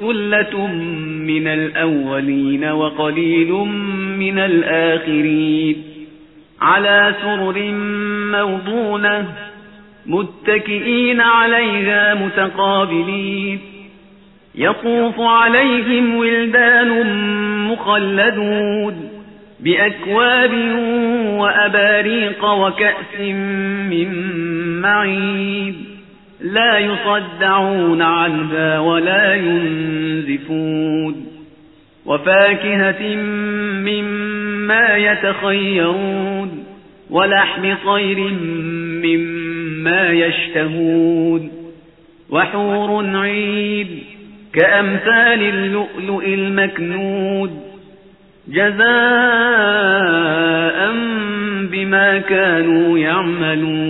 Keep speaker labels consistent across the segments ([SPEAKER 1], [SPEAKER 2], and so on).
[SPEAKER 1] ثلة من الأولين وقليل من الآخرين على سرر موضونة متكئين عليها متقابلين يطوف عليهم ولدان مخلدون بأكواب وأباريق وكأس من معين لا يصدعون عنها ولا ينزفون. وفاكهة مما يتخيرون ولحم طير مما يشتهون. وحور عيد كأمثال اللؤلؤ المكنود. جزاء بما كانوا يعملون.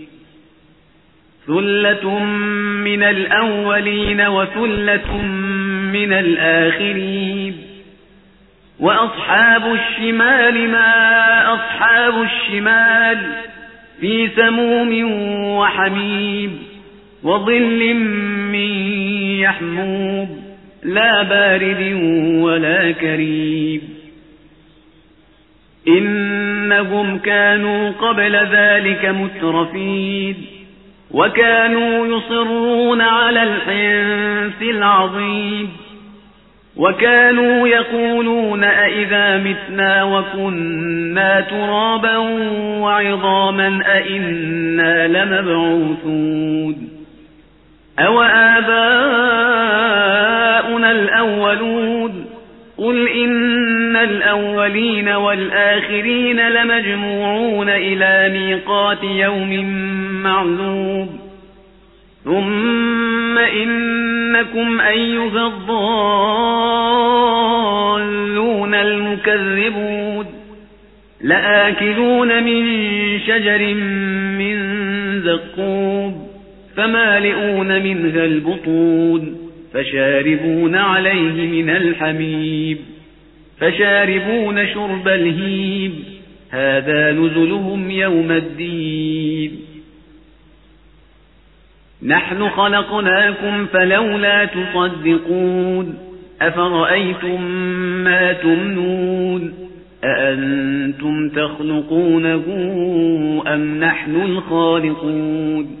[SPEAKER 1] ثلة من الأولين وثلة من الآخرين وأصحاب الشمال ما أصحاب الشمال في سموم وحميم وظل من يحموم لا بارد ولا كريم إنهم كانوا قبل ذلك مترفين وكانوا يصرون على الحنث العظيم. وكانوا يقولون أئذا متنا وكنا ترابا وعظاما أئنا لمبعوثون. أو آباؤنا الأولون. قل إن الأولين والآخرين لمجموعون إلى ميقات يوم معلوم. ثم إنكم أيها الضالون المكذبون. لآكلون من شجر من زقوب فمالئون منها البطون. فشاربون عليه من الحميم فشاربون شرب الهيم هذا نزلهم يوم الدين. نحن خلقناكم فلولا تصدقون أفرأيتم ما تمنون أأنتم تخلقونه أم نحن الخالقون؟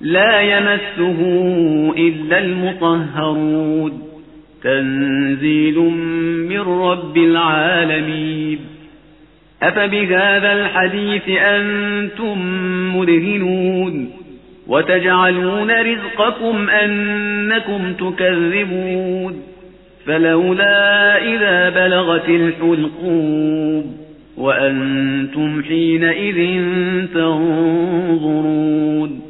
[SPEAKER 1] لا يمسه إلا المطهرون. تنزيل من رب العالمين. أفبهذا الحديث أنتم مدهنون. وتجعلون رزقكم أنكم تكذبون. فلولا إذا بلغت الحلقوب وأنتم حينئذ تنظرون.